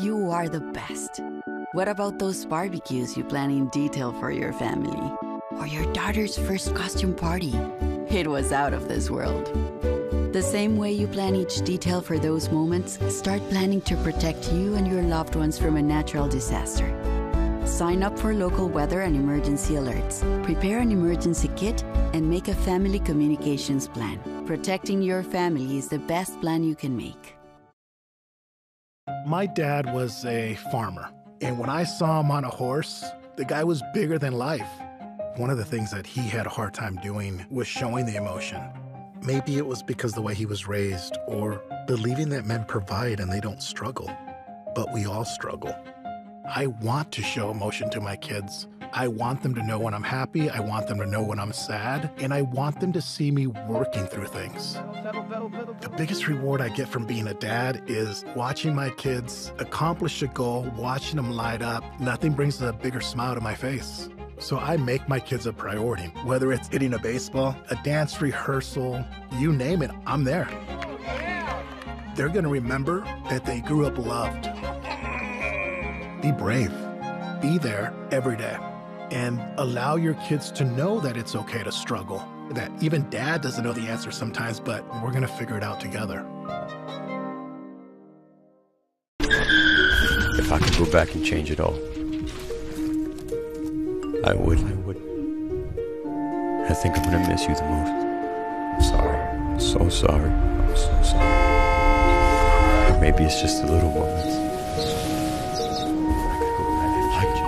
you are the best. What about those barbecues you plan in detail for your family? Or your daughter's first costume party? It was out of this world. The same way you plan each detail for those moments, start planning to protect you and your loved ones from a natural disaster. Sign up for local weather and emergency alerts. Prepare an emergency kit and make a family communications plan. Protecting your family is the best plan you can make. My dad was a farmer, and when I saw him on a horse, the guy was bigger than life. One of the things that he had a hard time doing was showing the emotion. Maybe it was because the way he was raised, or believing that men provide and they don't struggle. But we all struggle. I want to show emotion to my kids. I want them to know when I'm happy. I want them to know when I'm sad. And I want them to see me working through things. The biggest reward I get from being a dad is watching my kids accomplish a goal, watching them light up. Nothing brings a bigger smile to my face. So I make my kids a priority. Whether it's hitting a baseball, a dance rehearsal, you name it, I'm there. They're going to remember that they grew up loved. Be brave. Be there every day. And allow your kids to know that it's okay to struggle. That even dad doesn't know the answer sometimes, but we're going to figure it out together. If I could go back and change it all, I would. I would. I think I'm gonna miss you the most. I'm sorry. I'm so sorry. I'm so sorry. Or maybe it's just the little moments.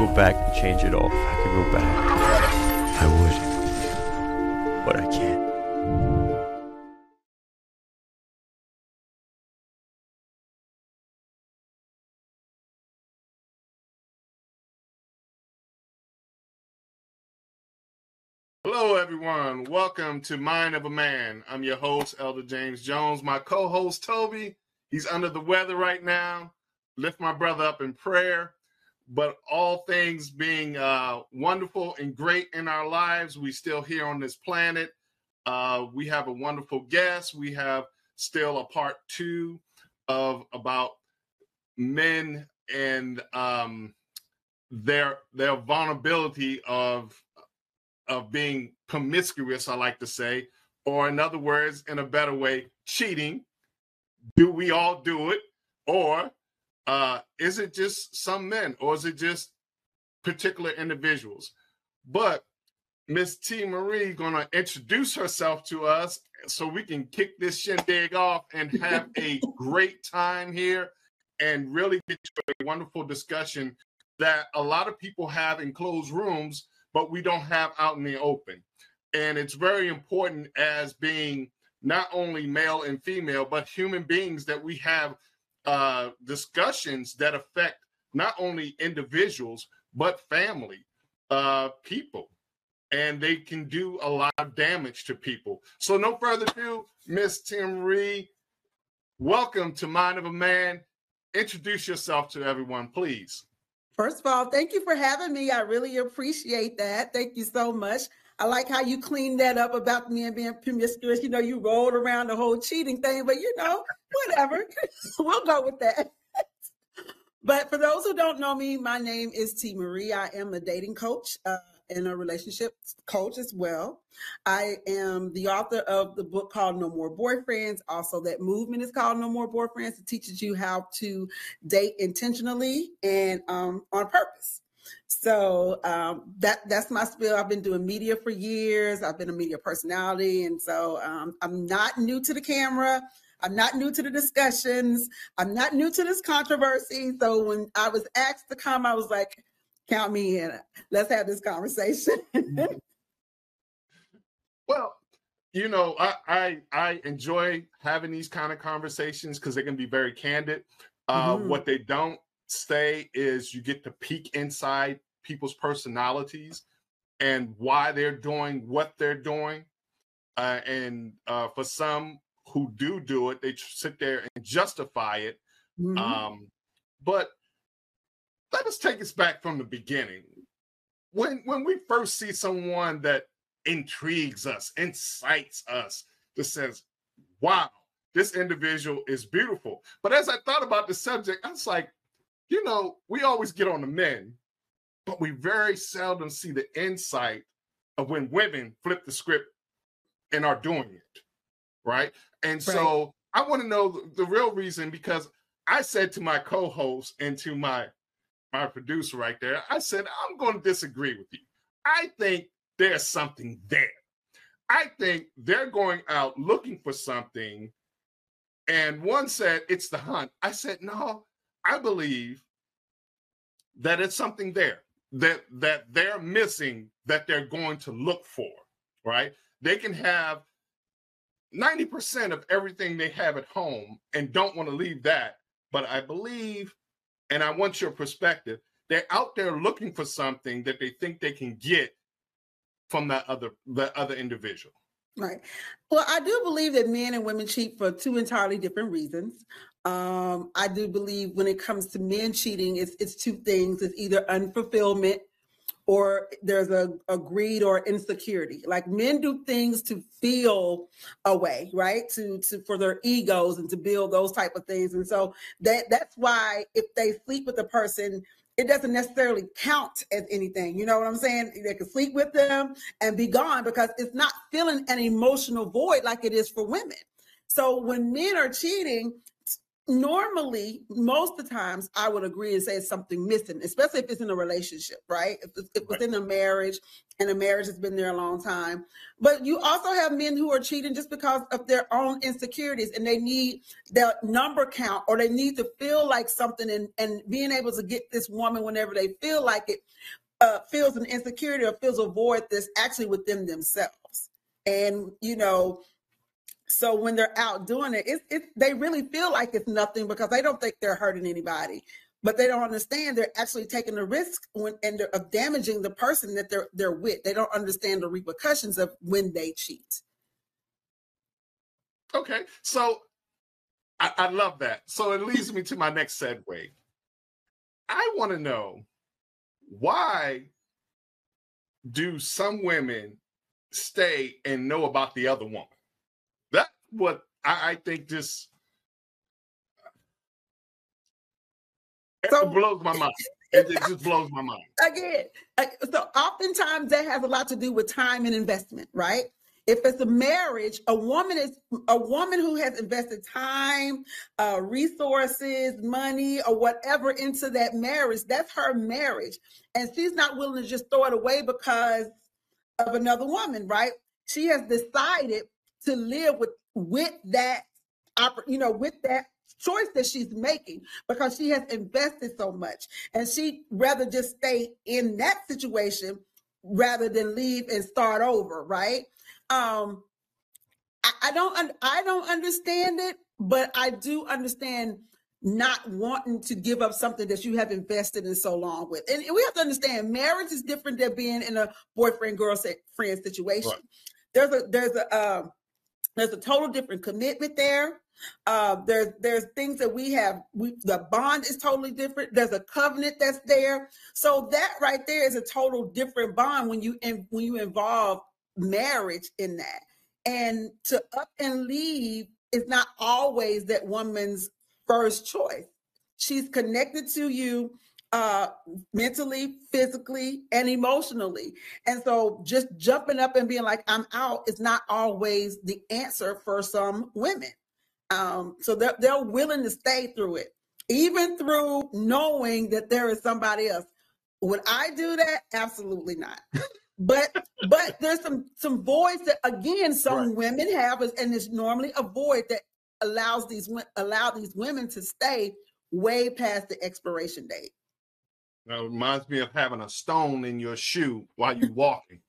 Go back and change it all. If I could go back, I would. But I can't. Hello, everyone. Welcome to Mind of a Man. I'm your host, Elder James Jones. My co host, Tobie, he's under the weather right now. Lift my brother up in prayer. But all things being uh, wonderful and great in our lives, we still here on this planet. Uh, we have a wonderful guest. We have still a part two of about men and um, their their vulnerability of of being promiscuous, I like to say, or in other words, in a better way, cheating. Do we all do it? Or uh, is it just some men, or is it just particular individuals? But Miss T. Marie gonna introduce herself to us so we can kick this shindig off and have a great time here and really get to a wonderful discussion that a lot of people have in closed rooms but we don't have out in the open. And it's very important as being not only male and female, but human beings that we have uh, discussions that affect not only individuals, but family, uh, people. And they can do a lot of damage to people. So, no further ado, Miss T. Marie, welcome to Mind of a Man. Introduce yourself to everyone, please. First of all, thank you for having me. I really appreciate that. Thank you so much. I like how you cleaned that up about me and being promiscuous. You know, you rolled around the whole cheating thing, but you know, whatever. we'll go with that. but for those who don't know me, my name is T. Marie. I am a dating coach. Uh, and a relationship coach as well. I am the author of the book called No More Boyfriends. Also, that movement is called No More Boyfriends. It teaches you how to date intentionally and um, on purpose. So um, that that's my spiel. I've been doing media for years. I've been a media personality, and so um, I'm not new to the camera. I'm not new to the discussions. I'm not new to this controversy. So when I was asked to come, I was like, count me in. Let's have this conversation. well, you know, I, I, I enjoy having these kind of conversations because they can be very candid. Uh, mm-hmm. What they don't say is you get to peek inside people's personalities and why they're doing what they're doing. Uh, and uh, for some who do do it, they sit there and justify it. Mm-hmm. Um, but let us take us back from the beginning. When when we first see someone that intrigues us, incites us, that says, "Wow, this individual is beautiful. But as I thought about the subject, I was like, you know, we always get on the men, but we very seldom see the insight of when women flip the script and are doing it. Right. And right. so I want to know the, the real reason because I said to my co-host and to my my producer right there, I said, I'm going to disagree with you. I think there's something there. I think they're going out looking for something. And one said, it's the hunt. I said, no, I believe that it's something there that that they're missing that they're going to look for, right? They can have 90% of everything they have at home and don't want to leave that. But I believe, and I want your perspective, they're out there looking for something that they think they can get from that other the other individual. Right. Well, I do believe that men and women cheat for two entirely different reasons. Um, I do believe when it comes to men cheating, it's it's two things. It's either unfulfillment or there's a, a greed or insecurity. Like men do things to feel a way, right? To to for their egos and to build those type of things. And so that that's why if they sleep with a person, it doesn't necessarily count as anything. You know what I'm saying? They can sleep with them and be gone because it's not filling an emotional void like it is for women. So when men are cheating, normally most of the times i would agree and say it's something missing especially if it's in a relationship right? If it's, if it's in a marriage and a marriage has been there a long time. But you also have men who are cheating just because of their own insecurities and they need their number count or they need to feel like something and, and being able to get this woman whenever they feel like it uh, feels an insecurity or feels a void that's actually within themselves. And you know so when they're out doing it, it, it they really feel like it's nothing because they don't think they're hurting anybody but they don't understand they're actually taking the risk when, and of damaging the person that they're they're with. They don't understand the repercussions of when they cheat. Okay, so I, I love that. So it leads me to my next segue. I want to know why do some women stay and know about the other woman? What I, I think just so, it blows my mind. It, it, just blows my mind. Again, so oftentimes that has a lot to do with time and investment, right? If it's a marriage, a woman is a woman who has invested time, uh, resources, money, or whatever into that marriage. That's her marriage, and she's not willing to just throw it away because of another woman, right? She has decided to live with with that you know with that choice that she's making because she has invested so much. And she rather just stay in that situation rather than leave and start over right? Um I, I don't i don't understand it but i do understand not wanting to give up something that you have invested in so long with. And we have to understand marriage is different than being in a boyfriend girlfriend situation right. there's a there's a uh, there's a total different commitment there. Uh, there's there's things that we have. We the bond is totally different. There's a covenant that's there. So that right there is a total different bond when you in, when you involve marriage in that. And to up and leave is not always that woman's first choice. She's connected to you uh, mentally, physically, and emotionally. And so just jumping up and being like, I'm out is not always the answer for some women. Um, so they're, they're willing to stay through it, even through knowing that there is somebody else. Would I do that? Absolutely not. but but there's some some voids that again some right. women have, and it's normally a void that allows these allow these women to stay way past the expiration date. That reminds me of having a stone in your shoe while you're walking.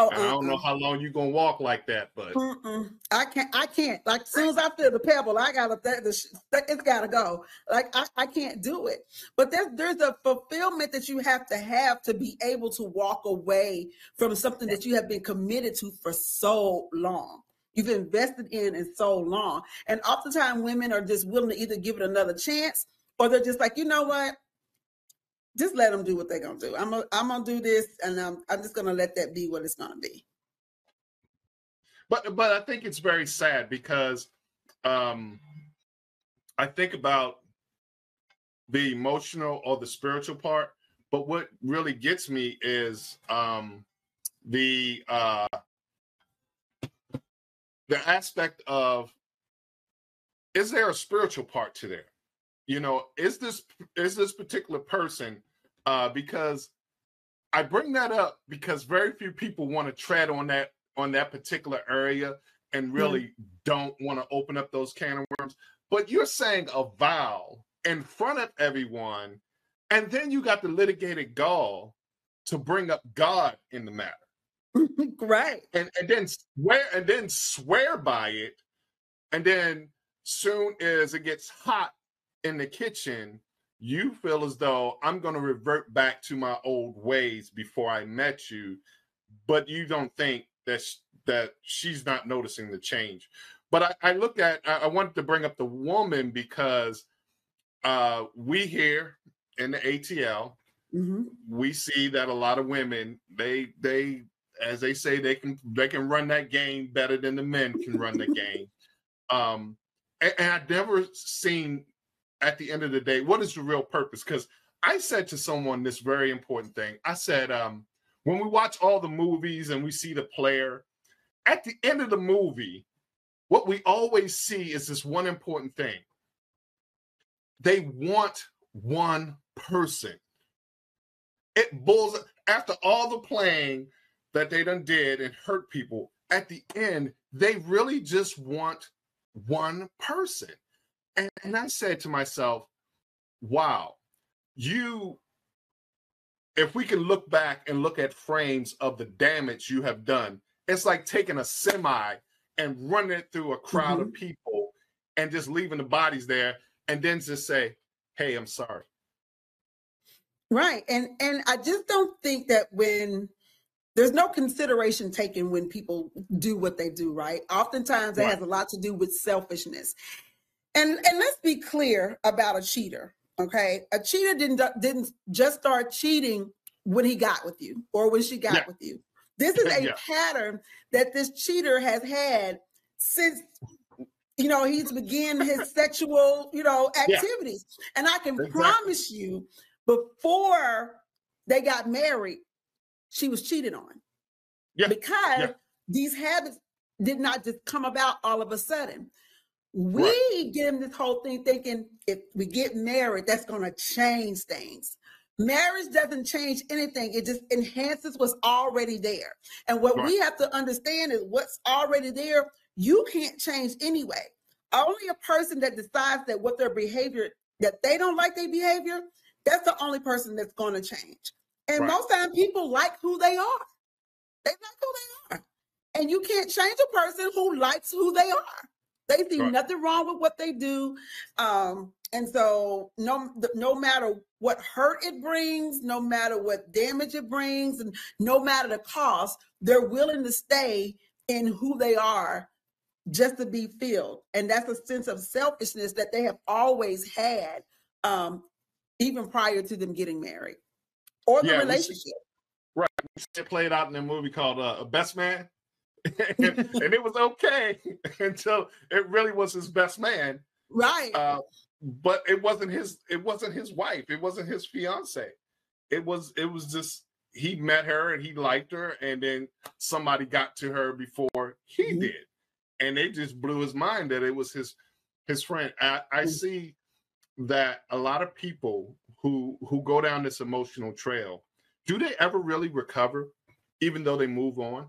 Oh, I don't know how long you're gonna walk like that, but Mm-mm. I can't. I can't. Like as soon as I feel the pebble, I gotta. It's gotta go. Like I, I can't do it. But there's there's a fulfillment that you have to have to be able to walk away from something that you have been committed to for so long. You've invested in and so long, and oftentimes women are just willing to either give it another chance or they're just like, you know what, just let them do what they're gonna do. I'm gonna I'm gonna do this, and I'm I'm just gonna let that be what it's gonna be. But but I think it's very sad because um, I think about the emotional or the spiritual part, but what really gets me is um, the uh, the aspect of is there a spiritual part to there? You know, is this is this particular person uh, because I bring that up because very few people want to tread on that on that particular area and really mm-hmm. don't want to open up those can of worms. But you're saying a vow in front of everyone, and then you got the litigated gall to bring up God in the matter. right. And and then swear and then swear by it. And then soon as it gets hot in the kitchen, you feel as though I'm going to revert back to my old ways before I met you, but you don't think that sh- that she's not noticing the change. But I, I look at I, I wanted to bring up the woman because uh, we here in the ATL mm-hmm. we see that a lot of women they they as they say they can they can run that game better than the men can run the game. Um, and, and I've never seen at the end of the day, what is the real purpose? Because I said to someone this very important thing. I said, um, when we watch all the movies and we see the player, at the end of the movie, what we always see is this one important thing. They want one person. It bulls after all the playing that they done did and hurt people. At the end, they really just want one person. And, and I said to myself, wow, you, if we can look back and look at frames of the damage you have done, it's like taking a semi and running it through a crowd mm-hmm. of people and just leaving the bodies there and then just say, hey, I'm sorry. Right. And and I just don't think that when there's no consideration taken when people do what they do, right? Oftentimes it has a lot to do with selfishness. And and let's be clear about a cheater. Okay, a cheater didn't didn't just start cheating when he got with you or when she got yeah. with you. This is a yeah. pattern that this cheater has had since you know he's began his sexual you know activities. Yeah. And I can exactly. promise you, before they got married, she was cheated on. Yeah. Because these habits did not just come about all of a sudden. We right. get in this whole thing thinking if we get married, that's going to change things. Marriage doesn't change anything, it just enhances what's already there. And what right. we have to understand is what's already there, you can't change anyway. Only a person that decides that what their behavior, that they don't like their behavior, that's the only person that's going to change. And right. most time people like who they are. They like who they are. And you can't change a person who likes who they are. They see right. nothing wrong with what they do. Um, and so no no matter what hurt it brings, no matter what damage it brings, and no matter the cost, they're willing to stay in who they are just to be filled. And that's a sense of selfishness that they have always had, um, even prior to them getting married or the yeah, relationship. right. It played out in a movie called uh, Best Man. And, and, it was okay until it really was his best man. Right. Uh, but it wasn't his it wasn't his wife. It wasn't his fiance. It was it was just he met her and he liked her and then somebody got to her before he mm-hmm. did. And it just blew his mind that it was his his friend. I, I mm-hmm. see that a lot of people who who go down this emotional trail, do they ever really recover even though they move on?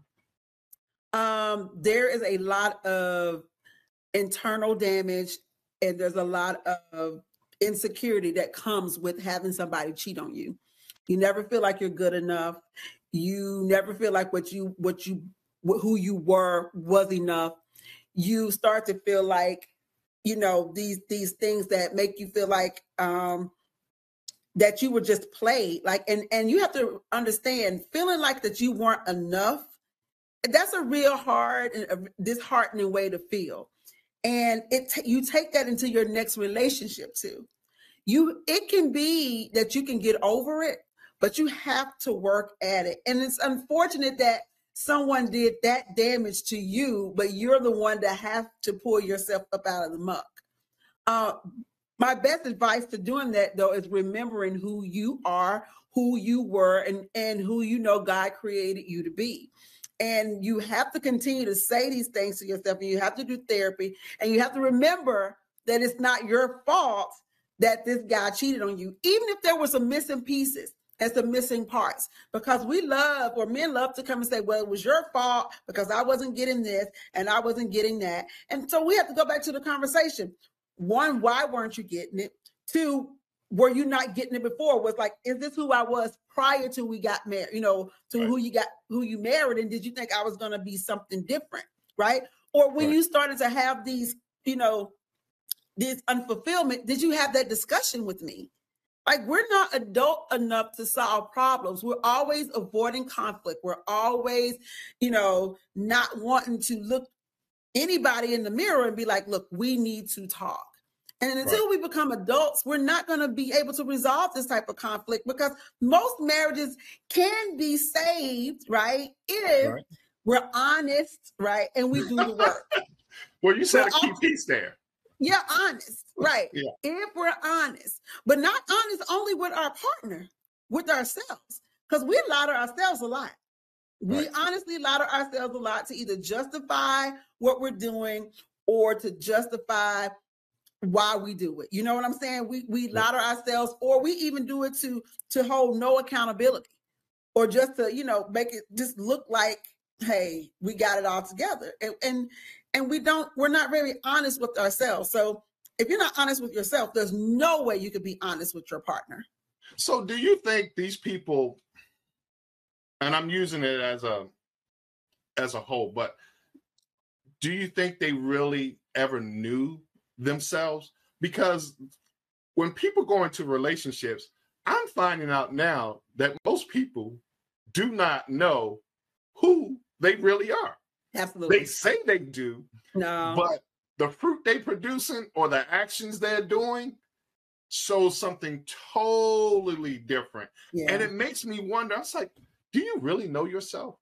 Um, there is a lot of internal damage and there's a lot of insecurity that comes with having somebody cheat on you. You never feel like you're good enough. You never feel like what you what you who you were was enough. You start to feel like you know these these things that make you feel like um that you were just played like and and you have to understand feeling like that you weren't enough that's a real hard and disheartening way to feel and it you take that into your next relationship too you it can be that you can get over it but you have to work at it and it's unfortunate that someone did that damage to you, but you're the one that have to pull yourself up out of the muck. Uh, my best advice to doing that though is remembering who you are, who you were, and and who you know God created you to be. And you have to continue to say these things to yourself, and you have to do therapy, and you have to remember that it's not your fault that this guy cheated on you, even if there were some missing pieces and some missing parts. Because we love, or men love to come and say, well, it was your fault because I wasn't getting this and I wasn't getting that. And so we have to go back to the conversation. One, why weren't you getting it? Two, were you not getting it before? Was like, is this who I was prior to we got married? You know, to right. who you got, who you married, and did you think I was going to be something different, right? Or when right. you started to have these, you know, this unfulfillment, did you have that discussion with me? Like we're not adult enough to solve problems. We're always avoiding conflict. We're always, you know, not wanting to look anybody in the mirror and be like, look, we need to talk. And until right. we become adults, we're not going to be able to resolve this type of conflict because most marriages can be saved, right? If right. we're honest, right? And we do the work. well, you said we're a key piece there. Yeah, honest, right? Yeah. If we're honest, but not honest only with our partner, with ourselves, because we lie to ourselves a lot. We right. honestly lie to ourselves a lot to either justify what we're doing or to justify why we do it. You know what I'm saying? We we lie to ourselves, or we even do it to to hold no accountability, or just to you know make it just look like hey we got it all together, and and and we don't. We're not very honest with ourselves. So if you're not honest with yourself, there's no way you could be honest with your partner. So do you think these people? And I'm using it as a as a whole, but do you think they really ever knew themselves because when people go into relationships, I'm finding out now that most people do not know who they really are. Absolutely. They say they do. No. But the fruit they producing or the actions they're doing shows something totally different. Yeah. And it makes me wonder, I was like, do you really know yourself?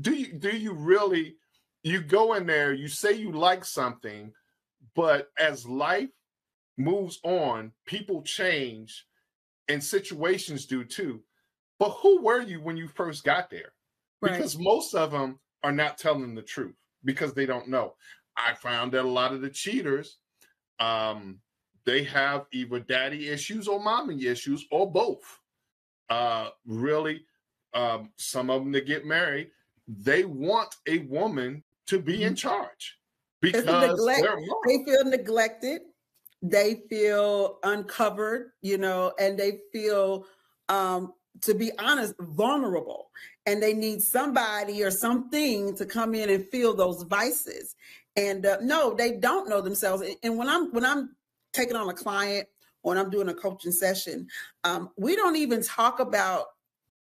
Do you do you really you go in there, you say you like something, but as life moves on, people change and situations do too. But who were you when you first got there? Right. Because most of them are not telling the truth because they don't know. I found that a lot of the cheaters, um, they have either daddy issues or mommy issues or both. Uh, really, um, some of them that get married, they want a woman to be in mm-hmm. charge because they feel neglected they feel uncovered you know and they feel um to be honest vulnerable. And they need somebody or something to come in and fill those vices. And uh, no they don't know themselves. And when i'm when i'm taking on a client or when i'm doing a coaching session um, we don't even talk about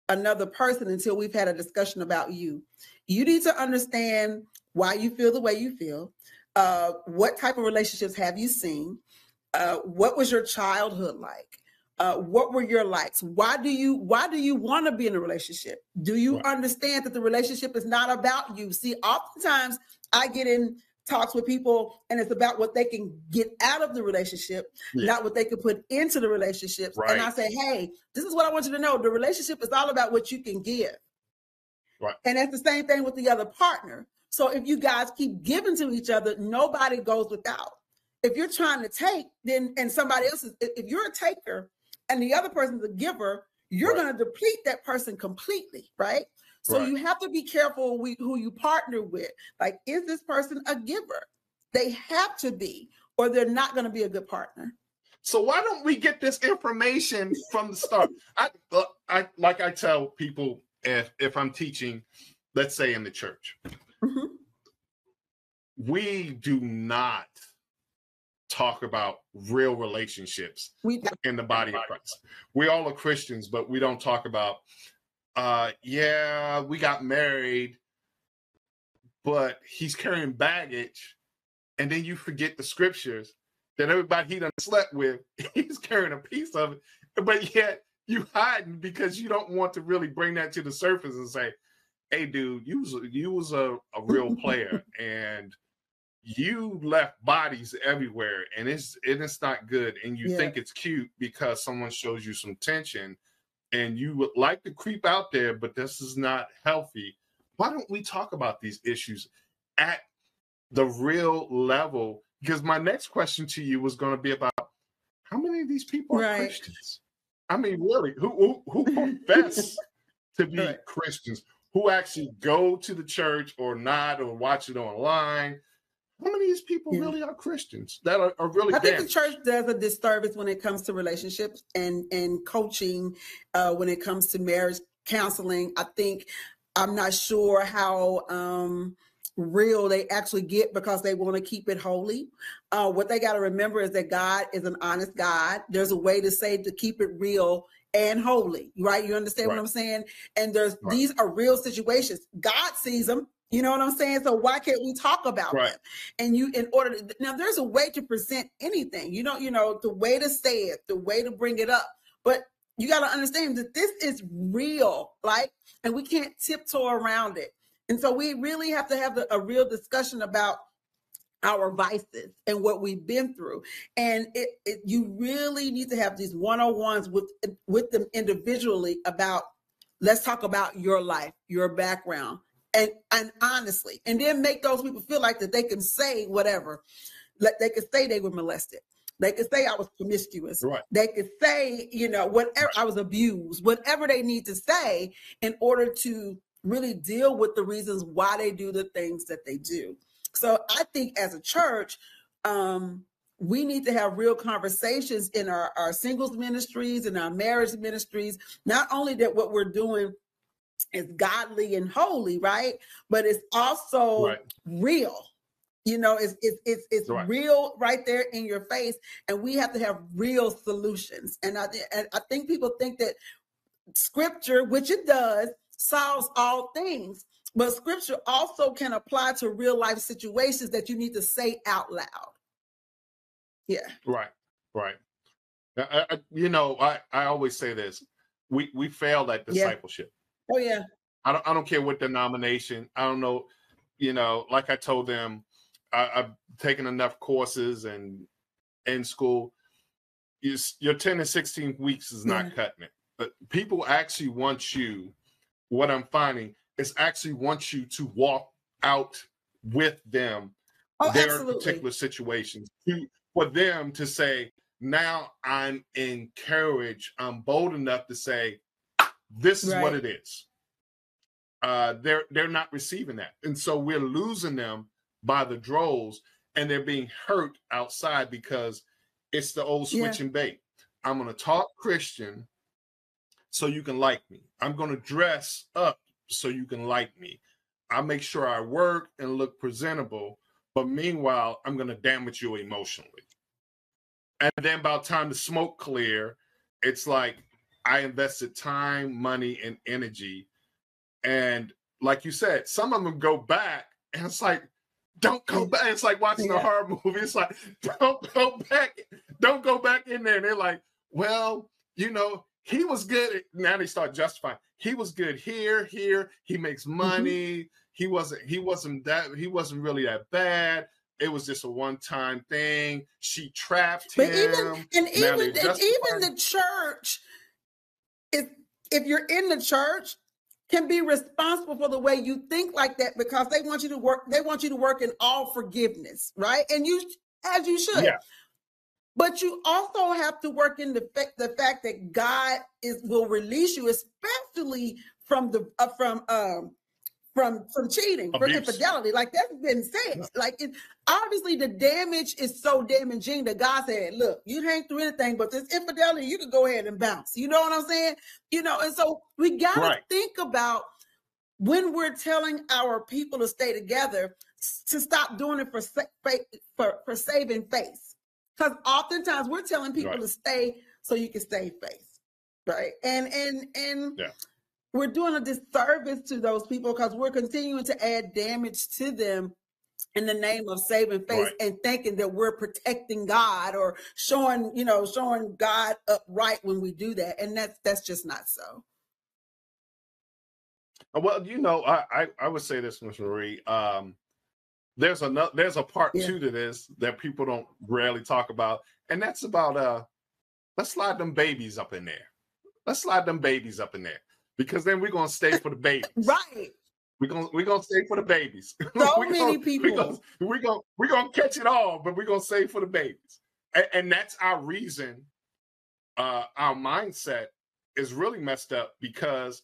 another person until we've had a discussion about you. You need to understand why you feel the way you feel. Uh, what type of relationships have you seen? Uh, what was your childhood like? Uh, what were your likes? Why do you why do you want to be in a relationship? Do you right. understand that the relationship is not about you? See, oftentimes I get in talks with people and it's about what they can get out of the relationship, yeah. not what they can put into the relationship. Right. And I say, hey, this is what I want you to know. The relationship is all about what you can give. Right. And that's the same thing with the other partner. So if you guys keep giving to each other, nobody goes without. If you're trying to take, then and somebody else is, if you're a taker and the other person's a giver, you're right. going to deplete that person completely, right? So right. you have to be careful who you partner with. Like, is this person a giver? They have to be, or they're not going to be a good partner. So why don't we get this information from the start? I, I like I tell people if if I'm teaching, let's say in the church. We do not talk about real relationships we in the body of Christ. We all are Christians, but we don't talk about uh yeah, we got married, but he's carrying baggage, and then you forget the scriptures that everybody he done slept with, he's carrying a piece of it, but yet you hiding because you don't want to really bring that to the surface and say, hey, dude, you was you was a, a real player, and you left bodies everywhere, and it's and it's not good. And you Yeah. think it's cute because someone shows you some tension, and you would like to creep out there, but this is not healthy. Why don't we talk about these issues at the real level? Because my next question to you was going to be about how many of these people are Right. Christians? I mean, really, who who, who profess to be Right. Christians? Who actually go to the church or not, or watch it online? How many of these people Yeah. really are Christians that are, are really I think the church does a disservice when it comes to relationships and and coaching. Uh, when it comes to marriage counseling, I think I'm not sure how um, real they actually get because they want to keep it holy. Uh, what they got to remember is that God is an honest God. There's a way to say to keep it real and holy, right? You understand Right. what I'm saying? And there's Right. these are real situations. God sees them. You know what I'm saying? So why can't we talk about Right. them? And you, in order to now, there's a way to present anything. You know, you know the way to say it, the way to bring it up. But you got to understand that this is real, like, and we can't tiptoe around it. And so we really have to have the, a real discussion about our vices and what we've been through. And it, it you really need to have these one-on-ones with with them individually about let's talk about your life, your background, and and honestly, and then make those people feel like that they can say whatever. Like they could say they were molested. They could say I was promiscuous. Right. They could say, you know, whatever I was abused, whatever they need to say in order to really deal with the reasons why they do the things that they do. So I think as a church, um, we need to have real conversations in our, our singles ministries and our marriage ministries. Not only that what we're doing is godly and holy, right? But it's also Right. real. You know, it's it's it's, it's Right. real right there in your face, and we have to have real solutions. And I and I think people think that scripture, which it does, solves all things. But scripture also can apply to real life situations that you need to say out loud. Yeah. Right, right. I- I- you know, I, I always say this: we we failed at Yeah. Oh yeah. I don't I don't care what denomination. I don't know. You know, like I told them, I, I've taken enough courses and in school. You, your ten and sixteen weeks is not Yeah. cutting it. But people actually want you. What I'm finding is actually want you to walk out with them Oh, their absolutely. particular situations to, for them to say now i'm encouraged i'm bold enough to say this is what it is. Uh they're they're not receiving that. And so we're losing them by the droves and they're being hurt outside because it's the old Yeah. switch and bait. I'm going to talk christian so you can like me. I'm going to dress up so you can like me. I make sure i work and look presentable but meanwhile, I'm going to damage you emotionally. And then by the time the smoke clear, it's like I invested time, money, and energy. And like you said, some of them go back, and it's like, don't go back. It's like watching a horror movie. It's like, don't go back. Don't go back in there. And they're like, well, you know, he was good. Now they start justifying. He was good here, here. He makes Mm-hmm. money. He wasn't. He wasn't that. He wasn't really that bad. It was just a one-time thing. She trapped him. But even and Now even and even the church, if you're in the church, can be responsible for the way you think like that because they want you to work. They want you to work in all forgiveness, right? And you, as you should. Yeah. But you also have to work in the fact the fact that God is will release you, especially from the uh, from um from from cheating, from infidelity. Like that's been said. Like it, obviously the damage is so damaging that God said, "Look, you hang through anything, but this infidelity, you can go ahead and bounce." You know what I'm saying? You know, and so we got to Right. think about when we're telling our people to stay together to stop doing it for sa- for for saving face. Because oftentimes we're telling people Right. to stay so you can save face, right? And and and Yeah. We're doing a disservice to those people because we're continuing to add damage to them in the name of saving face Right. and thinking that we're protecting God or showing, you know, showing God upright when we do that. And that's that's just not so. Uh, well, you know, I I, I would say this, Miss Marie. Um, there's another there's a part Yeah. two to this that people don't rarely talk about, and that's about uh let's slide them babies up in there. Let's slide them babies up in there because then we're gonna stay for the babies. Right. We're gonna we're gonna stay for the babies. So many gonna, people. We're gonna, we're gonna we're gonna catch it all, but we're gonna save for the babies. And, and that's our reason. Uh, our mindset is really messed up because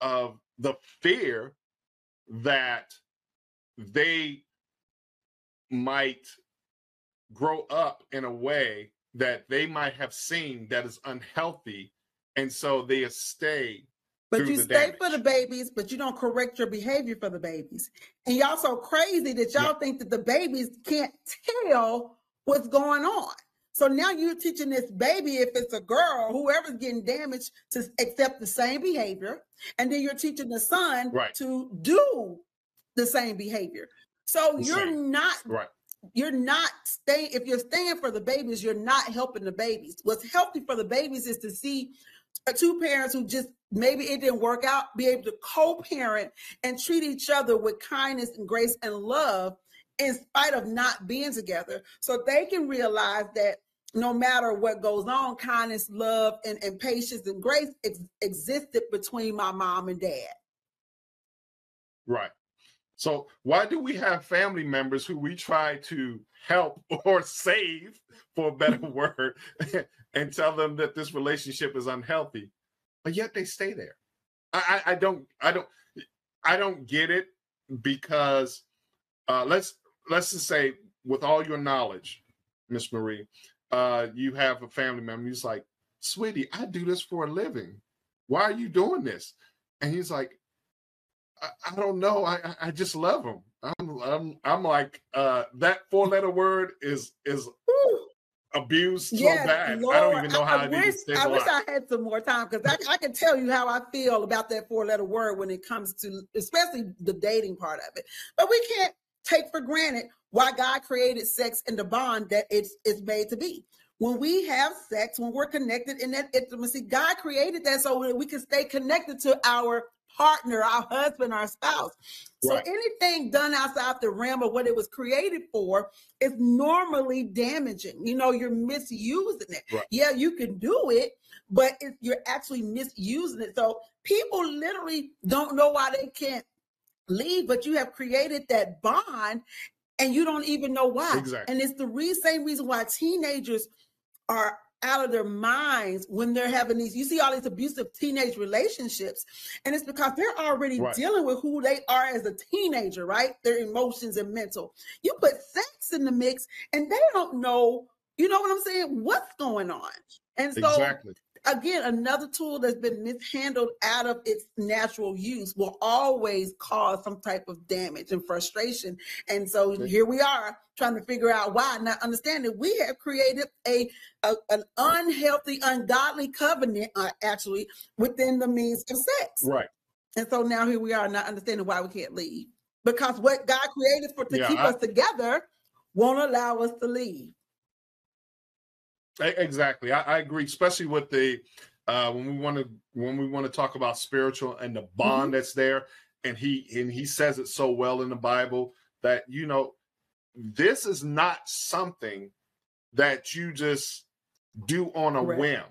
of the fear that they might grow up in a way that they might have seen that is unhealthy, and so they stay But you stay for the babies, but you don't correct your behavior for the babies. And y'all so crazy that y'all think that the babies can't tell what's going on. So now you're teaching this baby, if it's a girl, whoever's getting damaged, to accept the same behavior. And then you're teaching the son Right. to do the same behavior. So The you're same. not right. you're not staying if you're staying for the babies you're not helping the babies what's healthy for the babies is to see uh, two parents who just maybe it didn't work out be able to co-parent and treat each other with kindness and grace and love in spite of not being together so they can realize that no matter what goes on kindness love and, and patience and grace ex- existed between my mom and dad Right. So why do we have family members who we try to help or save, for a better word, and tell them that this relationship is unhealthy, but yet they stay there? I, I, I don't I don't I don't get it because uh, let's let's just say with all your knowledge, Miss Marie, uh, you have a family member who's like, sweetie, I do this for a living. Why are you doing this? And he's like, I, I don't know. I I- I just love them. I'm I'm I'm like uh that four letter word is is abused so Yes, bad. I don't even know how I, it wish, I wish. I had some more time because I, I can tell you how I feel about that four letter word when it comes to, especially the dating part of it. But we can't take for granted why God created sex and the bond that it's it's made to be. When we have sex, when we're connected in that intimacy, God created that so that we can stay connected to our partner, our husband, our spouse. So Right. anything done outside the realm of what it was created for is normally damaging. You know, you're misusing it. Right. Yeah, you can do it, but it, you're actually misusing it. So people literally don't know why they can't leave, but you have created that bond and you don't even know why. Exactly. And it's the re- same reason why teenagers are out of their minds when they're having these you see all these abusive teenage relationships and it's because they're already Right. dealing with who they are as a teenager right their emotions and mental you put sex in the mix and they don't know you know what i'm saying what's going on and so exactly. Again, another tool that's been mishandled out of its natural use will always cause some type of damage and frustration. And so Yeah. here we are trying to figure out why. Not understanding we have created a, a an unhealthy, ungodly covenant, uh, actually within the means of sex. Right. And so now here we are, not understanding why we can't leave because what God created for to Yeah, keep I- us together won't allow us to leave. Exactly. I, I agree, especially with the uh when we want to when we want to talk about spiritual and the Mm-hmm. bond that's there. And he and he says it so well in the Bible that you know this is not something that you just do on a Correct. whim.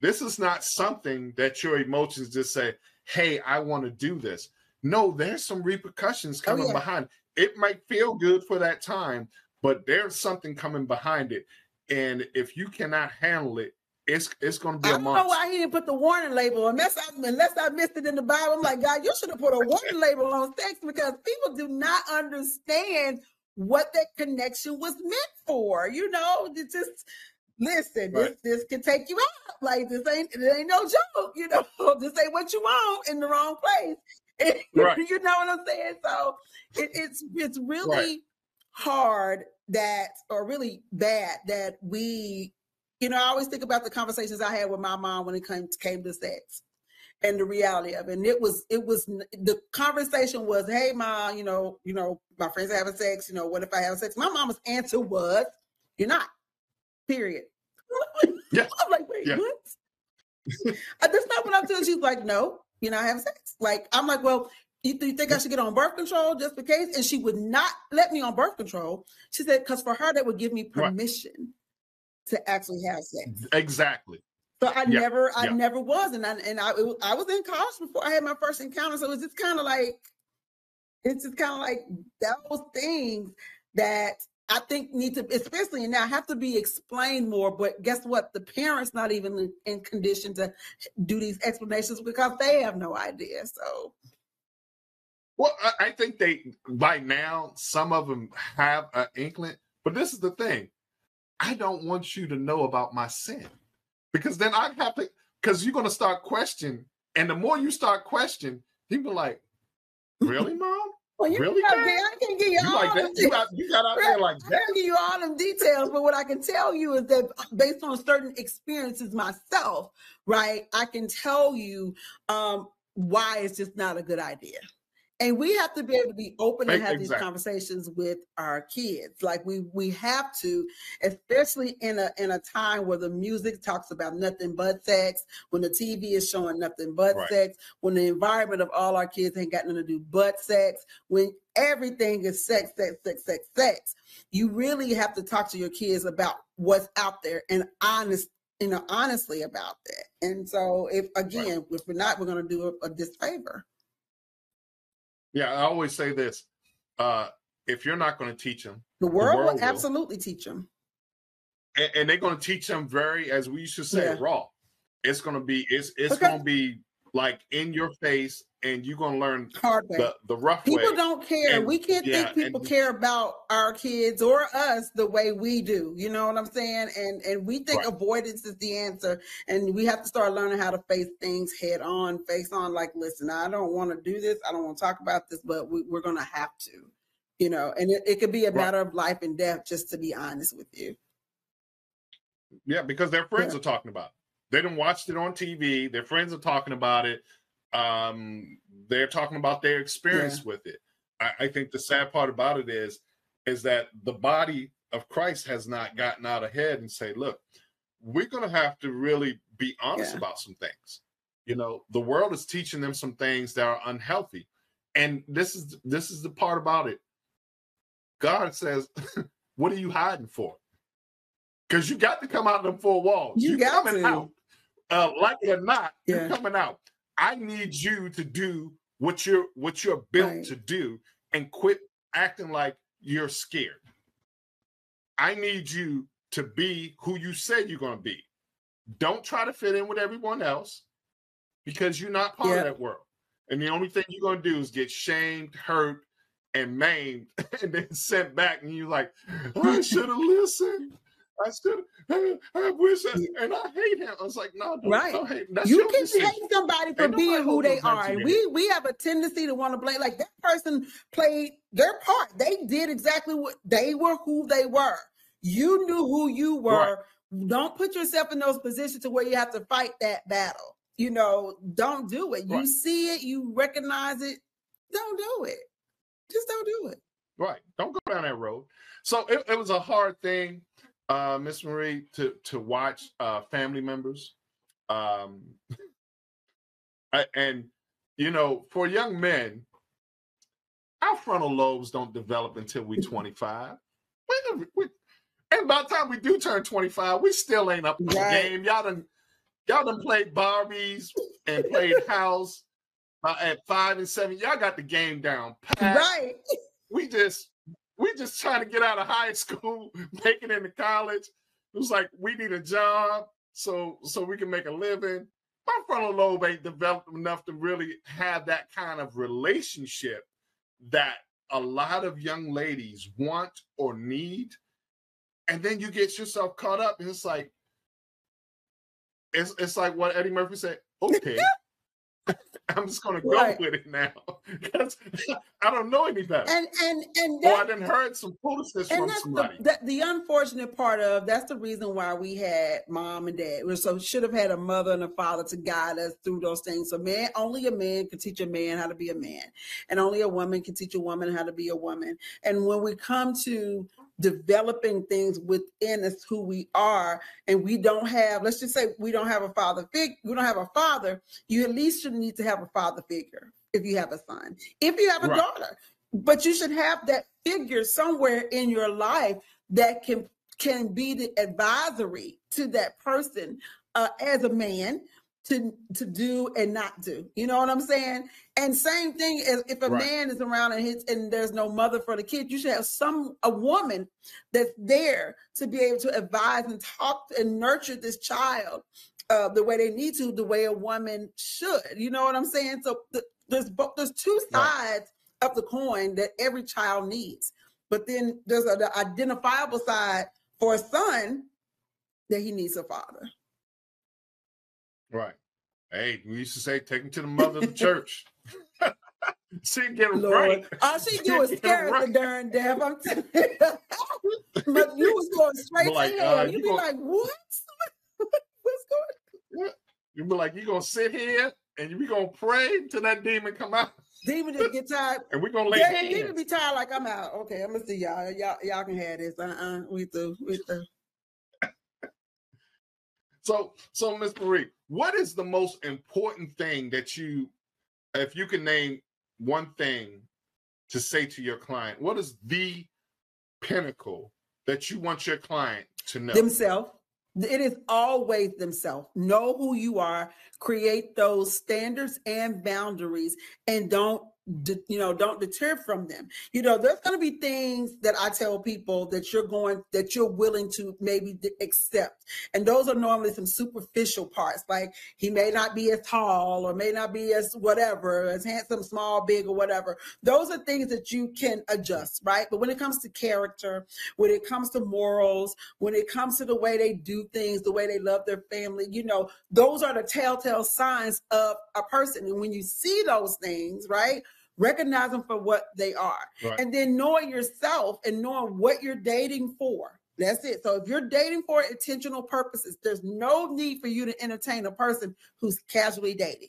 This is not something that your emotions just say, "Hey, I want to do this." No, there's some repercussions Oh, coming yeah. behind. It might feel good for that time, but there's something coming behind it. And if you cannot handle it, it's it's going to be I a don't know why he didn't put the warning label unless I unless I missed it in the Bible. I'm like, God, you should have put a warning label on sex because people do not understand what that connection was meant for. You know, it just listen, Right. this this can take you out. Like this ain't it ain't no joke, you know. This ain't what you want in the wrong place. Right. you know what I'm saying? So it, it's it's really hard that are really bad that we you know, I always think about the conversations I had with my mom when it came came to sex and the reality of it. And it was it was the conversation was, "Hey, mom, you know, you know, my friends are having sex. You know, what if I have sex?" My mom's answer was, "You're not." Period. Yeah. I'm like, wait, Yeah. what? That's not what I'm doing. She's like, no, you know, I have sex. Like I'm like, well, you, you think I should get on birth control just in case? And she would not let me on birth control. She said, because for her, that would give me permission right. to actually have sex. Exactly. So I yeah. never, I yeah. never was, and I and I, it, I was in college before I had my first encounter. So it was just kind of like, it's just kind of like those things that I think need to, especially now, have to be explained more. But guess what? The parents not even in condition to do these explanations because they have no idea. So, well, I, I think they by now some of them have an inkling. But this is the thing: I don't want you to know about my sin because then I have to. Because you're going to start questioning, and the more you start questioning, people like, "Really, mom? Well, you really? I can give you, you all like that? You got, you got out there like that. I can give you all them details, but what I can tell you is that based on certain experiences myself, right, I can tell you um, why it's just not a good idea. And we have to be able to be open and have exactly. these conversations with our kids. Like we we have to, especially in a in a time where the music talks about nothing but sex, when the TV is showing nothing but right. sex, when the environment of all our kids ain't got nothing to do but sex, when everything is sex, sex, sex, sex, sex. You really have to talk to your kids about what's out there and honest you know honestly about that and so if again right. if we're not we're going to do a, a disfavor yeah, I always say this: uh, if you're not going to teach them, the world, the world will absolutely teach them, and, and they're going to teach them very, as we used to say, yeah. raw. It's going to be it's it's okay. going to be like in your face and you're gonna learn Hard way. the, the rough people way. don't care. And, we can't yeah, think people and, care about our kids or us the way we do. You know what I'm saying? And and we think right. avoidance is the answer. And we have to start learning how to face things head on, face on. Like, listen, I don't want to do this. I don't want to talk about this, but we, are gonna have to. You know, and it, it could be a matter right. of life and death. Just to be honest with you. Yeah, because their friends yeah. are talking about it. They didn't watched it on TV. Their friends are talking about it um, they're talking about their experience yeah. with it. I, I think the sad part about it is, is that the body of Christ has not gotten out ahead and say, look, we're going to have to really be honest yeah. about some things. You know, the world is teaching them some things that are unhealthy. And this is this is the part about it. God says, what are you hiding for? Because you got to come out of the four walls. You are coming to. out. Uh, like it or not, yeah. you're coming out. I need you to do what you're what you're built right. to do and quit acting like you're scared. I need you to be who you said you're going to be. Don't try to fit in with everyone else because you're not part of that world. And the only thing you're going to do is get shamed, hurt, and maimed, and then sent back. And you're like, I should have listened. I still, I, I wish, I, and I hate him. I was like, no, don't, right. Don't hate. That's you can decision. hate somebody for being who they are, and we we have a tendency to want to blame. Like that person played their part. They did exactly what they were. Who they were. You knew who you were. Right. Don't put yourself in those positions to where you have to fight that battle. You know, don't do it. You right. see it, you recognize it. Don't do it. Just don't do it. Right. Don't go down that road. So it, it was a hard thing uh, Miss Marie, to to watch uh, family members, um, and you know, for young men, our frontal lobes don't develop until we 25. We, we, and by the time we do turn 25, we still ain't up in the game. Y'all done, y'all done played Barbies and played house uh, at five and seven. Y'all got the game down. Pat. Right. We just we just trying to get out of high school, make it into college. It was like we need a job so so we can make a living. My frontal lobe ain't developed enough to really have that kind of relationship that a lot of young ladies want or need. And then you get yourself caught up, and it's like it's it's like what Eddie Murphy said. Okay, I'm just gonna go right. with it now because I don't know any better. And and and that, or I didn't heard some foolishness from somebody. The, the, the, unfortunate part of that's the reason why we had mom and dad. We so should have had a mother and a father to guide us through those things. So man, only a man can teach a man how to be a man, and only a woman can teach a woman how to be a woman. And when we come to developing things within us who we are and we don't have let's just say we don't have a father fig we don't have a father you at least should need to have have a father figure if you have a son, if you have a Right. daughter. But you should have that figure somewhere in your life that can can be the advisory to that person uh, as a man to to do and not do. You know what I'm saying? And same thing as if a Right. man is around and his and there's no mother for the kid, you should have some a woman that's there to be able to advise and talk and nurture this child uh, the way they need to, the way a woman should. You know what I'm saying? So th- there's both there's two Right. sides of the coin that every child needs, but then there's an identifiable side for a son that he needs a father. Right. Hey, we used to say, take him to the mother of the church. she get him Lord, right. all she do is Get 'em stare right. the darn deaf. I'm telling you. but you was going straight like, to hell. uh, You'd you be gon- like, what? What's going You be like, you gonna sit here and be gonna pray until that demon come out, Demon just get tired. and we gonna lay Yeah, hands. demon be tired like I'm out. Okay, I'm gonna see y'all. Y'all, y'all can have this. Uh-uh. We through. We through. So, so Miss Marie, what is the most important thing that you, if you can name one thing to say to your client, what is the pinnacle that you want your client to know? themselves. It is always themselves. Know who you are. Create those standards and boundaries, and don't de- you know don't deter from them. You know, there's going to be things that I tell people that you're going that you're willing to maybe accept, and those are normally some superficial parts. Like he may not be as tall, or may not be as whatever, as handsome, small, big, or whatever. Those are things that you can adjust, right? But when it comes to character, when it comes to morals, when it comes to the way they do things, the way they love their family, you know, those are the telltale signs of a person. And when you see those things, right, recognize them for what they are. Right. And then knowing yourself and knowing what you're dating for. That's it. So if you're dating for intentional purposes, there's no need for you to entertain a person who's casually dating.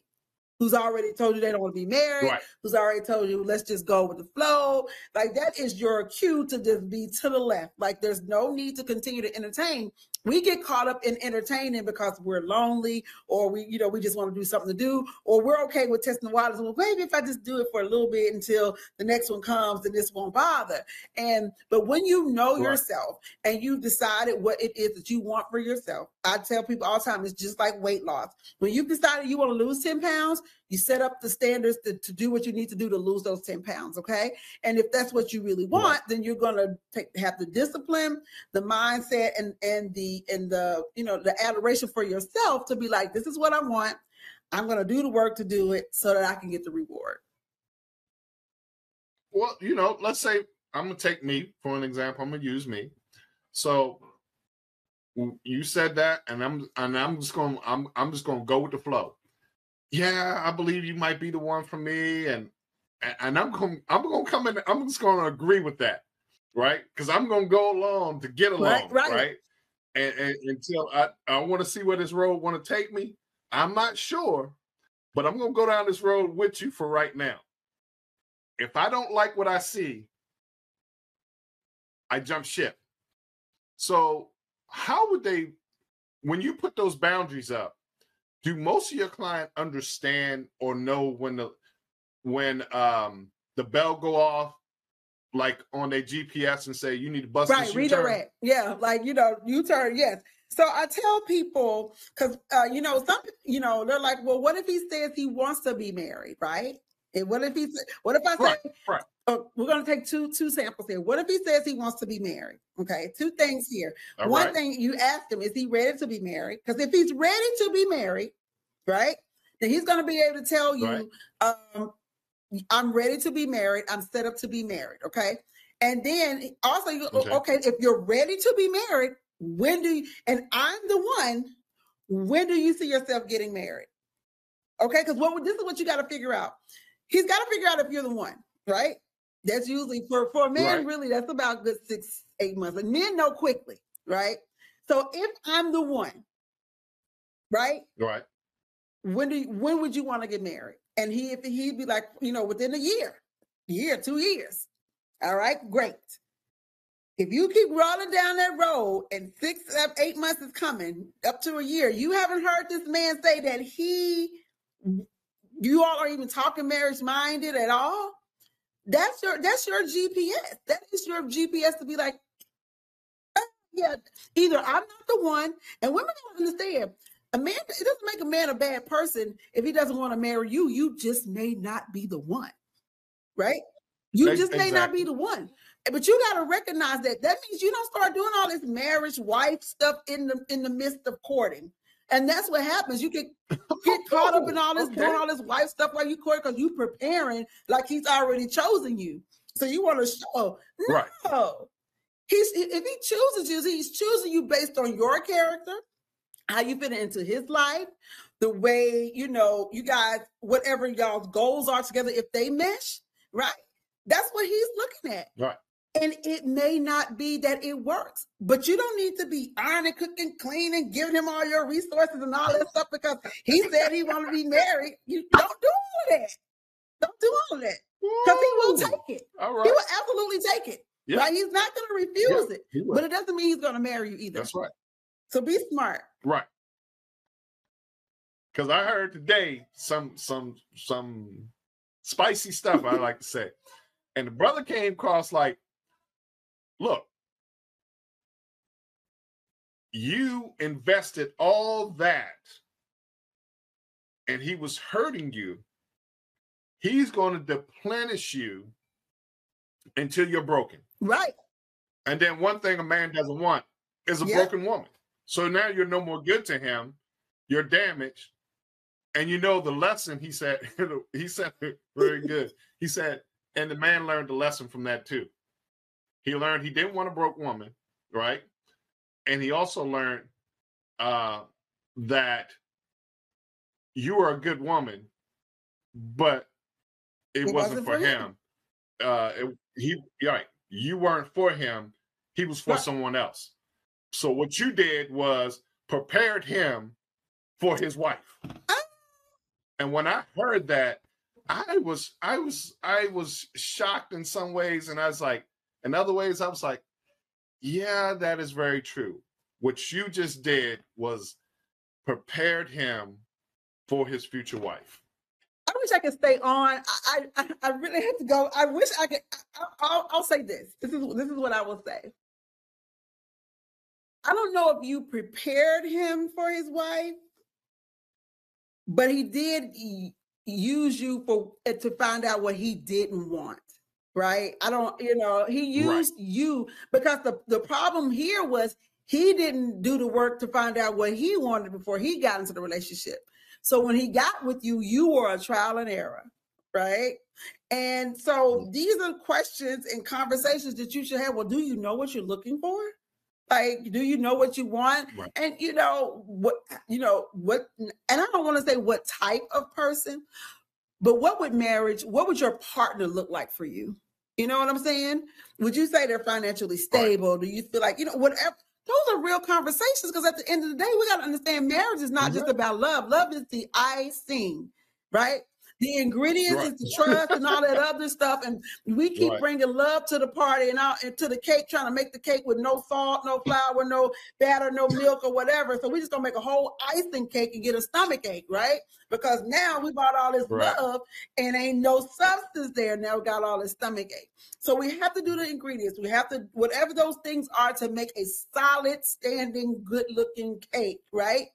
Who's already told you they don't want to be married, Right. who's already told you, let's just go with the flow. Like that is your cue to just be to the left. Like there's no need to continue to entertain. We get caught up in entertaining because we're lonely or we, you know, we just want to do something to do, or we're okay with testing the waters. Well, maybe if I just do it for a little bit until the next one comes, then this won't bother. And but when you know Right. yourself and you've decided what it is that you want for yourself, I tell people all the time, it's just like weight loss. When you've decided you want to lose 10 pounds, you set up the standards to, to do what you need to do to lose those 10 pounds. Okay. And if that's what you really want, then you're gonna take have the discipline, the mindset, and and the and the you know the adoration for yourself to be like, this is what I want. I'm gonna do the work to do it so that I can get the reward. Well, you know, let's say I'm gonna take me for an example. I'm gonna use me. So you said that, and I'm and I'm just gonna I'm I'm just gonna go with the flow. Yeah, I believe you might be the one for me, and and- I'm going I'm gonna come in. I'm just gonna agree with that, right? Because I'm gonna go along to get along, right. right? And, and until I I want to see where this road want to take me. I'm not sure, but I'm gonna go down this road with you for right now if I don't like what I see, I jump ship. So, how would they, when you put those boundaries up, do most of your client understand or know when the when um the bell go off, like on their GPS and say you need to bust right this redirect yeah like you know you turn yes. So i tell people because uh, you know some you know they're like well what if he says he wants to be married? Right? And what if he what if i say Right, right. Uh, we're going to take two two samples here. What if he says he wants to be married? Okay two things here. All one right. thing you ask him is he ready to be married? Because if he's ready to be married right then he's going to be able to tell you Right. um i'm ready to be married. I'm set up to be married okay? And then also you Okay. okay if you're ready to be married when do you and i'm the one when do you see yourself getting married? Okay because what this is what you got to figure out. He's got to figure out if you're the one right that's usually for for a man Right. really that's about good six eight months and men know quickly right so if i'm the one right Right. when do you, when would you want to get married? And he if he'd be like, you know, within a year, year, two years. All right, great. If you keep rolling down that road and six, eight months is coming, up to a year, you haven't heard this man say that he you all are even talking marriage minded at all, that's your that's your GPS. That is your GPS to be like, uh, yeah, either I'm not the one, and women don't understand. A man, it doesn't make a man a bad person if he doesn't want to marry you. You just may not be the one, right? You just exactly. may not be the one. But you got to recognize that. That means you don't start doing all this marriage wife stuff in the in the midst of courting. And that's what happens. You get get caught up in all this okay. doing all this wife stuff while you court because you preparing like he's already chosen you. So you want to show no. Right. He's if he chooses you, he's choosing you based on your character, how you fit into his life, the way you know you guys, whatever y'all's goals are together, if they mesh, right? That's what he's looking at. Right. And it may not be that it works, but you don't need to be ironing, cooking, cleaning, giving him all your resources and all that stuff because he said he want to be married. You don't do all that. Don't do all that because he will take it. All right. He will absolutely take it. Yeah. Right? He's not going to refuse yeah, it, but it doesn't mean he's going to marry you either. That's right. So be smart. Right. Because I heard today some some some spicy stuff. I like to say, and the brother came across like look, you invested all that and he was hurting you. He's going to deplenish you until you're broken. Right. And then one thing a man doesn't want is a yep. broken woman. So now you're no more good to him. You're damaged. And you know the lesson he said, he said very good. He said, and the man learned the lesson from that too. He learned he didn't want a broke woman, right? And he also learned uh, that you are a good woman, but it, it wasn't, wasn't, for him. him. Uh, it, he right, you weren't for him. He was for right. someone else. So what you did was prepared him for his wife. Ah. And when I heard that, I was I was I was shocked in some ways, and I was like, in other ways, I was like, yeah, that is very true. What you just did was prepared him for his future wife. I wish I could stay on. I I, I really have to go. I wish I could. I, will I'll say this. This is this is what I will say. I don't know if you prepared him for his wife, but he did use you for eh, to find out what he didn't want right? I don't, you know, he used right. you because the, the problem here was he didn't do the work to find out what he wanted before he got into the relationship. So when he got with you, you were a trial and error, right? And so mm-hmm. these are questions and conversations that you should have. Well, do you know what you're looking for? Like, do you know what you want? Right. And you know what, you know, what, and I don't want to say what type of person, but what would marriage, what would your partner look like for you? You know what I'm saying? Would you say they're financially stable? Right. Do you feel like, you know, whatever? Those are real conversations because at the end of the day, we got to understand marriage is not mm-hmm. just about love. Love is the icing, right? The ingredients right. is the trust and all that other stuff. And we keep right. bringing love to the party and out into the cake, trying to make the cake with no salt, no flour, no batter, no milk or whatever. So we just gonna make a whole icing cake and get a stomach ache, right? Because now we bought all this right. love and ain't no substance there. Now we got all this stomach ache. So we have to do the ingredients. We have to whatever those things are to make a solid, standing, good looking cake, right?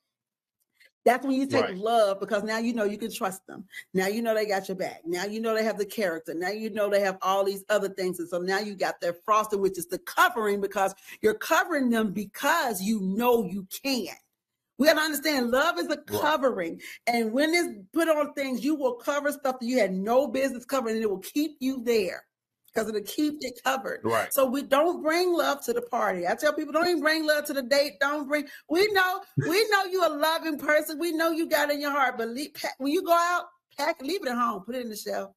That's when you take right. love because now you know you can trust them. Now you know they got your back. Now you know they have the character. Now you know they have all these other things. And so now you got their frosting, which is the covering because you're covering them because you know you can. We got to understand love is a covering. Right. And when it's put on things, you will cover stuff that you had no business covering and it will keep you there because it'll keep it covered. Right. So we don't bring love to the party. I tell people, don't even bring love to the date. Don't bring. We know, we know you're a loving person. We know you got it in your heart. But leave, pack, when you go out, pack, leave it at home. Put it in the shelf.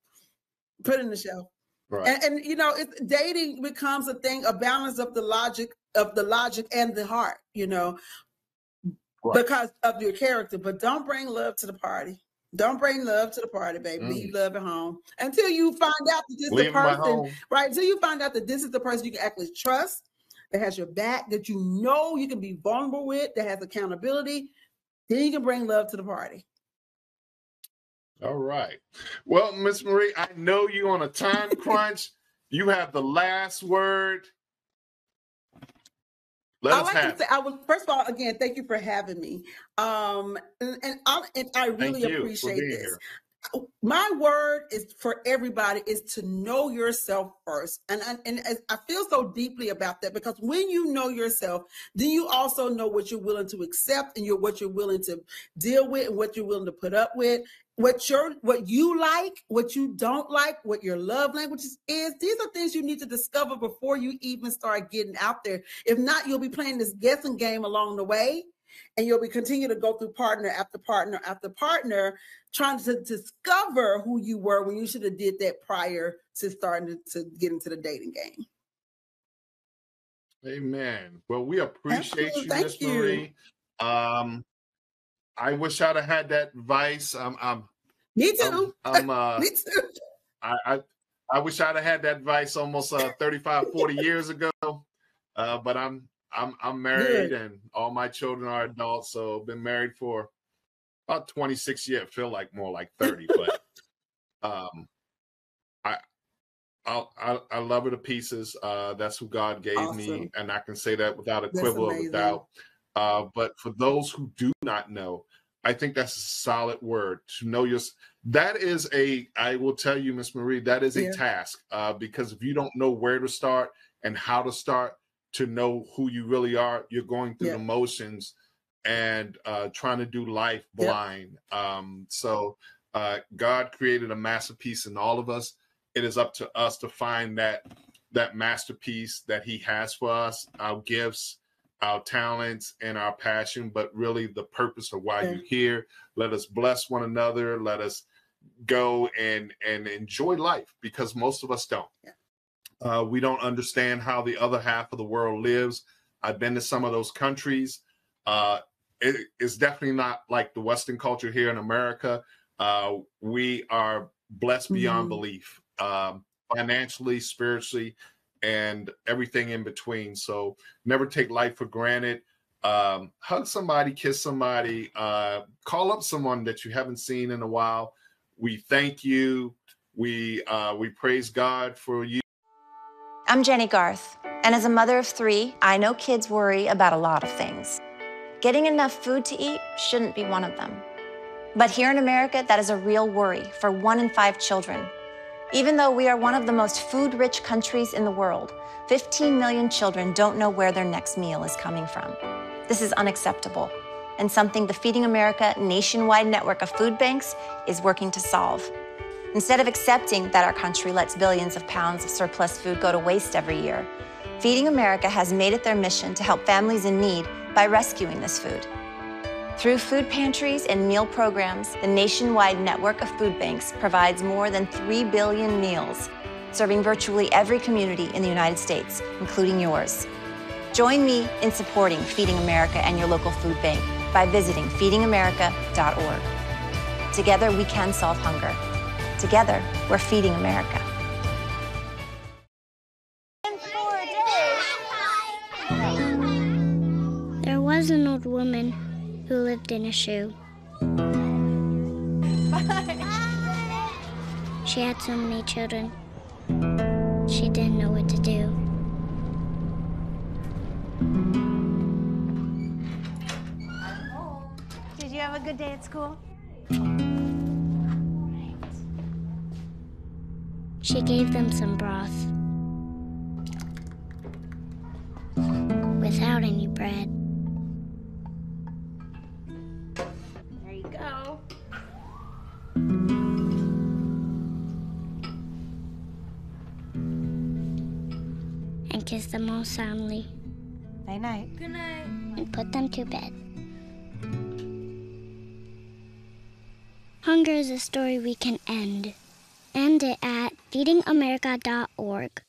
Put it in the shelf. Right. And, and you know, it's, dating becomes a thing, a balance of the logic of the logic and the heart. You know, right. because of your character. But don't bring love to the party. Don't bring love to the party, baby. Mm. Leave love at home until you find out that this is the person, right? Until you find out that this is the person you can actually trust, that has your back, that you know you can be vulnerable with, that has accountability. Then you can bring love to the party. All right. Well, Miss Marie, I know you on a time crunch. You have the last word. Let I like to say, I was first of all, again, thank you for having me. Um, and, and, I, and I really appreciate this. Here my word is for everybody is to know yourself first. And, and and i feel so deeply about that because when you know yourself then you also know what you're willing to accept and you're what you're willing to deal with and what you're willing to put up with. What your what you like what you don't like what your love language is these are things you need to discover before you even start getting out there. If not you'll be playing this guessing game along the way and you'll be continue to go through partner after partner after partner trying to discover who you were when you should have did that prior to starting to, to get into the dating game. Amen. Well we appreciate you miss marie. Um i wish i'd have had that advice um i'm me too. I'm, I'm uh me too. I, I I wish I'd have had that advice almost uh, 35, 40 years ago. Uh, but I'm I'm I'm married Good. and all my children are adults, so been married for about 26 years. Feel like more like 30, but um, I, I I love her to pieces. Uh, that's who God gave awesome. me, and I can say that without a quiver of a doubt. Uh, but for those who do not know, I think that's a solid word to know your. That is a. I will tell you, Miss Marie, that is a yeah. task uh, because if you don't know where to start and how to start, to know who you really are. You're going through yeah. the motions and uh, trying to do life blind. Yeah. Um, so uh, God created a masterpiece in all of us. It is up to us to find that that masterpiece that He has for us, our gifts, our talents, and our passion. But really, the purpose of why yeah. you're here. Let us bless one another. Let us go and and enjoy life because most of us don't. Yeah. Uh, we don't understand how the other half of the world lives. I've been to some of those countries. Uh, it is definitely not like the Western culture here in America. Uh, we are blessed beyond mm-hmm. belief, um, financially, spiritually, and everything in between. So never take life for granted. Um, hug somebody, kiss somebody, uh, call up someone that you haven't seen in a while. We thank you. We uh, we praise God for you I'm Jennie Garth, and as a mother of three, I know kids worry about a lot of things. Getting enough food to eat shouldn't be one of them. But here in America, that is a real worry for one in five children. Even though we are one of the most food rich countries in the world, 15 million children don't know where their next meal is coming from. This is unacceptable and something the Feeding America nationwide network of food banks is working to solve. Instead of accepting that our country lets billions of pounds of surplus food go to waste every year, Feeding America has made it their mission to help families in need by rescuing this food. Through food pantries and meal programs, the nationwide network of food banks provides more than 3 billion meals, serving virtually every community in the United States, including yours. Join me in supporting Feeding America and your local food bank by visiting feedingamerica.org. Together, we can solve hunger. Together, we're feeding America. There was an old woman who lived in a shoe. She had so many children. She didn't know what to do. Did you have a good day at school? She gave them some broth. Without any bread. There you go. And kissed them all soundly. Night night. Good night. And put them to bed. Hunger is a story we can end and it at feedingamerica.org.